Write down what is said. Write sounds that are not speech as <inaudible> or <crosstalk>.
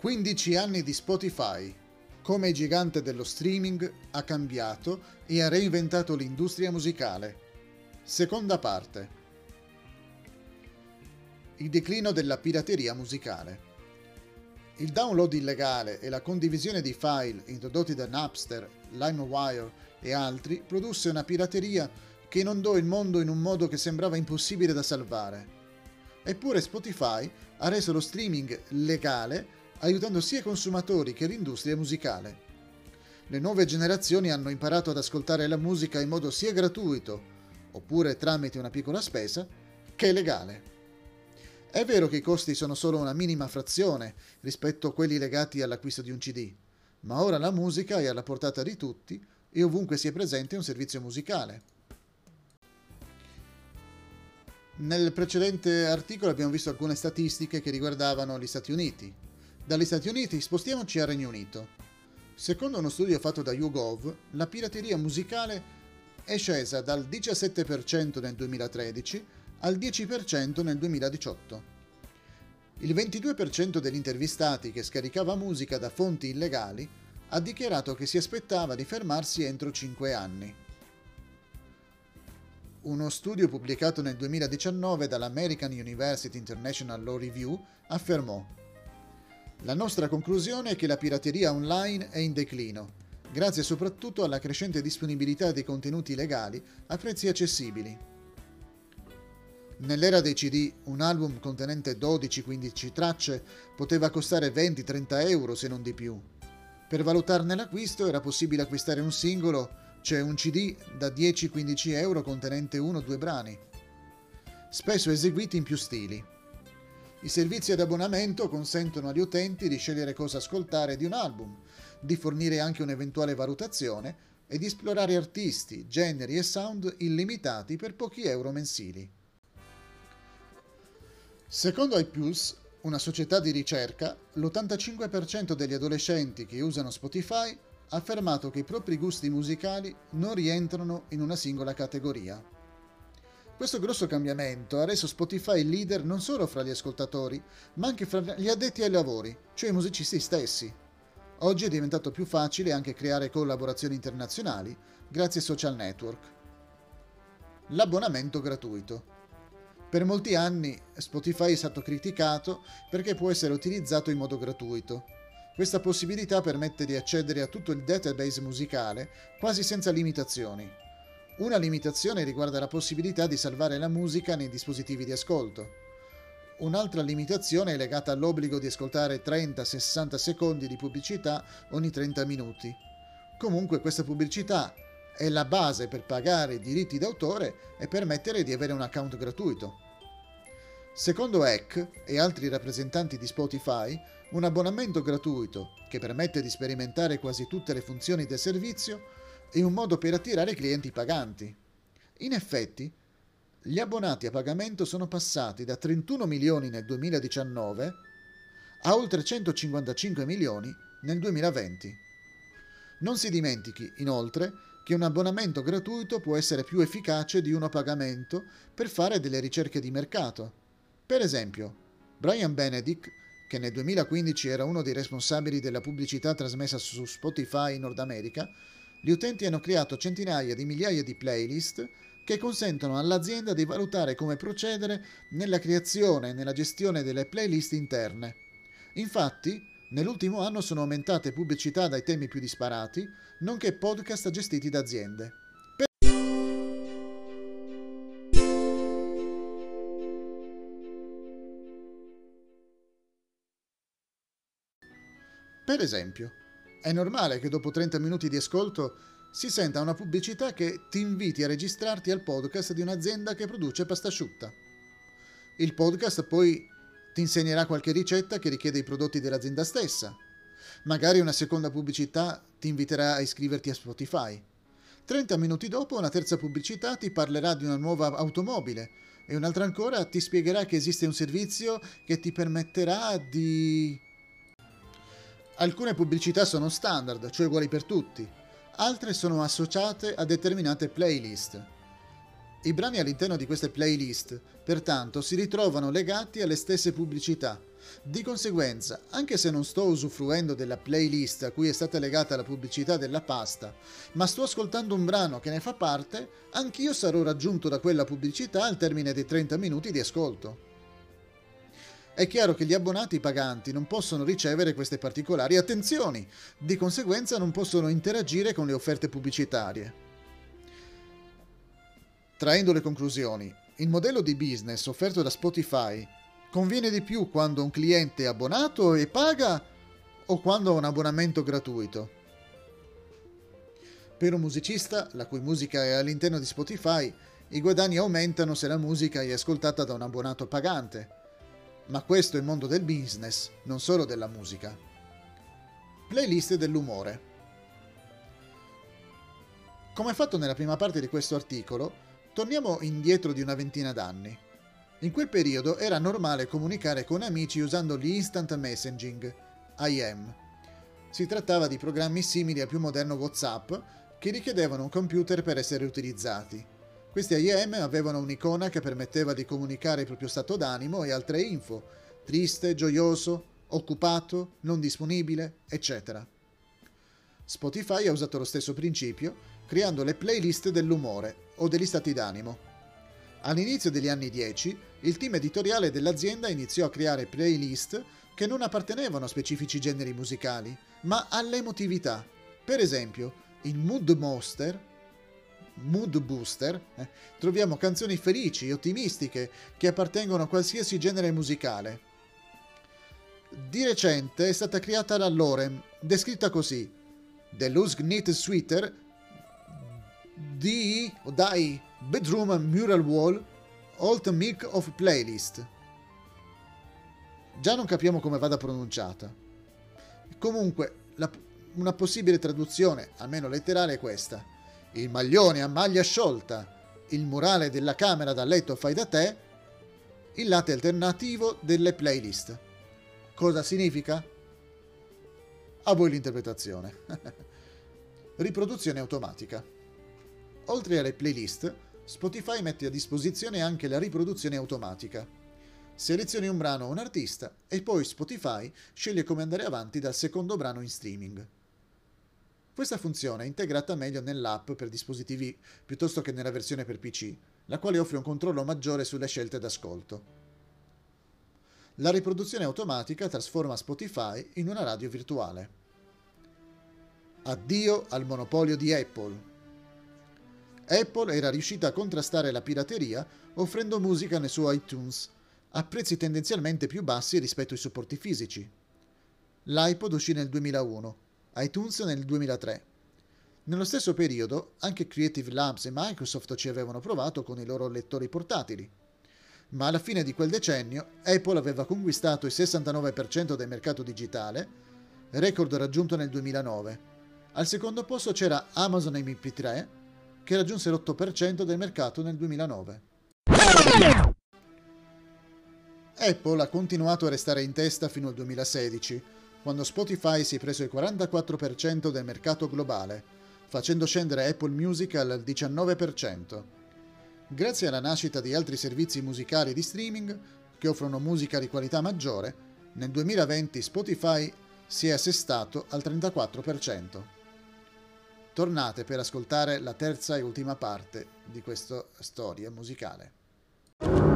15 anni di Spotify. Come il gigante dello streaming ha cambiato e ha reinventato l'industria musicale. Seconda parte. Il declino della pirateria musicale. Il download illegale e la condivisione di file introdotti da Napster, LimeWire e altri produsse una pirateria che inondò il mondo in un modo che sembrava impossibile da salvare. Eppure Spotify ha reso lo streaming legale aiutando sia i consumatori che l'industria musicale. Le nuove generazioni hanno imparato ad ascoltare la musica in modo sia gratuito, oppure tramite una piccola spesa, che legale. È vero che i costi sono solo una minima frazione rispetto a quelli legati all'acquisto di un CD, ma ora la musica è alla portata di tutti e ovunque sia presente un servizio musicale. Nel precedente articolo abbiamo visto alcune statistiche che riguardavano gli Stati Uniti, dagli Stati Uniti spostiamoci al Regno Unito. Secondo uno studio fatto da YouGov, la pirateria musicale è scesa dal 17% nel 2013 al 10% nel 2018. Il 22% degli intervistati che scaricava musica da fonti illegali ha dichiarato che si aspettava di fermarsi entro 5 anni. Uno studio pubblicato nel 2019 dall'American University International Law Review affermò la nostra conclusione è che la pirateria online è in declino, grazie soprattutto alla crescente disponibilità di contenuti legali a prezzi accessibili. Nell'era dei CD, un album contenente 12-15 tracce poteva costare 20-30 euro se non di più. Per valutarne l'acquisto era possibile acquistare un singolo, cioè un CD da 10-15 euro contenente uno o due brani, spesso eseguiti in più stili. I servizi ad abbonamento consentono agli utenti di scegliere cosa ascoltare di un album, di fornire anche un'eventuale valutazione e di esplorare artisti, generi e sound illimitati per pochi euro mensili. Secondo iPulse, una società di ricerca, l'85% degli adolescenti che usano Spotify ha affermato che i propri gusti musicali non rientrano in una singola categoria. Questo grosso cambiamento ha reso Spotify leader non solo fra gli ascoltatori, ma anche fra gli addetti ai lavori, cioè i musicisti stessi. Oggi è diventato più facile anche creare collaborazioni internazionali grazie ai social network. L'abbonamento gratuito. Per molti anni Spotify è stato criticato perché può essere utilizzato in modo gratuito. Questa possibilità permette di accedere a tutto il database musicale quasi senza limitazioni. Una limitazione riguarda la possibilità di salvare la musica nei dispositivi di ascolto. Un'altra limitazione è legata all'obbligo di ascoltare 30-60 secondi di pubblicità ogni 30 minuti. Comunque questa pubblicità è la base per pagare i diritti d'autore e permettere di avere un account gratuito. Secondo Eck e altri rappresentanti di Spotify, un abbonamento gratuito, che permette di sperimentare quasi tutte le funzioni del servizio, è un modo per attirare clienti paganti. In effetti, gli abbonati a pagamento sono passati da 31 milioni nel 2019 a oltre 155 milioni nel 2020. Non si dimentichi, inoltre, che un abbonamento gratuito può essere più efficace di uno a pagamento per fare delle ricerche di mercato. Per esempio, Brian Benedict, che nel 2015 era uno dei responsabili della pubblicità trasmessa su Spotify in Nord America, gli utenti hanno creato centinaia di migliaia di playlist che consentono all'azienda di valutare come procedere nella creazione e nella gestione delle playlist interne. Infatti, nell'ultimo anno sono aumentate pubblicità dai temi più disparati, nonché podcast gestiti da aziende. Per, esempio, è normale che dopo 30 minuti di ascolto si senta una pubblicità che ti inviti a registrarti al podcast di un'azienda che produce pasta asciutta. Il podcast poi ti insegnerà qualche ricetta che richiede i prodotti dell'azienda stessa. Magari una seconda pubblicità ti inviterà a iscriverti a Spotify. 30 minuti dopo una terza pubblicità ti parlerà di una nuova automobile e un'altra ancora ti spiegherà che esiste un servizio che ti permetterà di Alcune pubblicità sono standard, cioè uguali per tutti, altre sono associate a determinate playlist. I brani all'interno di queste playlist, pertanto, si ritrovano legati alle stesse pubblicità, Di conseguenza, anche se non sto usufruendo della playlist a cui è stata legata la pubblicità della pasta, ma sto ascoltando un brano che ne fa parte, anch'io sarò raggiunto da quella pubblicità al termine dei 30 minuti di ascolto. È chiaro che gli abbonati paganti non possono ricevere queste particolari attenzioni, di conseguenza non possono interagire con le offerte pubblicitarie. Traendo le conclusioni, il modello di business offerto da Spotify conviene di più quando un cliente è abbonato e paga o quando ha un abbonamento gratuito? Per un musicista, la cui musica è all'interno di Spotify, i guadagni aumentano se la musica è ascoltata da un abbonato pagante ma questo è il mondo del business, non solo della musica. Playlist dell'umore. Come fatto nella prima parte di questo articolo, torniamo indietro di una ventina d'anni. In quel periodo era normale comunicare con amici usando l'instant messaging, IM. Si trattava di programmi simili al più moderno WhatsApp che richiedevano un computer per essere utilizzati. Questi IM avevano un'icona che permetteva di comunicare il proprio stato d'animo e altre info, triste, gioioso, occupato, non disponibile, eccetera. Spotify ha usato lo stesso principio, creando le playlist dell'umore o degli stati d'animo. All'inizio degli anni 10, il team editoriale dell'azienda iniziò a creare playlist che non appartenevano a specifici generi musicali, ma all'emotività. Per esempio, in Mood Monster mood booster, eh, troviamo canzoni felici, ottimistiche, che appartengono a qualsiasi genere musicale. Di recente è stata creata la Lorem, descritta così: The Lusk Knit Sweater di o dai Bedroom Mural Wall Alt Milk of Playlist. Già non capiamo come vada pronunciata. Comunque, la, una possibile traduzione, almeno letterale, è questa il maglione a maglia sciolta, il murale della camera da letto fai da te, il latte alternativo delle playlist. Cosa significa? A voi l'interpretazione. <laughs> Riproduzione automatica. Oltre alle playlist, Spotify mette a disposizione anche la riproduzione automatica. Selezioni un brano o un artista e poi Spotify sceglie come andare avanti dal secondo brano in streaming. Questa funzione è integrata meglio nell'app per dispositivi piuttosto che nella versione per PC, la quale offre un controllo maggiore sulle scelte d'ascolto. La riproduzione automatica trasforma Spotify in una radio virtuale. Addio al monopolio di Apple. Apple era riuscita a contrastare la pirateria offrendo musica nel suo iTunes a prezzi tendenzialmente più bassi rispetto ai supporti fisici. L'iPod uscì nel 2001 iTunes nel 2003. Nello stesso periodo anche Creative Labs e Microsoft ci avevano provato con i loro lettori portatili. Ma alla fine di quel decennio Apple aveva conquistato il 69% del mercato digitale, record raggiunto nel 2009. Al secondo posto c'era Amazon MP3, che raggiunse l'8% del mercato nel 2009. Apple ha continuato a restare in testa fino al 2016, quando Spotify si è preso il 44% del mercato globale, facendo scendere Apple Music al 19%. Grazie alla nascita di altri servizi musicali di streaming che offrono musica di qualità maggiore, nel 2020 Spotify si è assestato al 34%. Tornate per ascoltare la terza e ultima parte di questa storia musicale.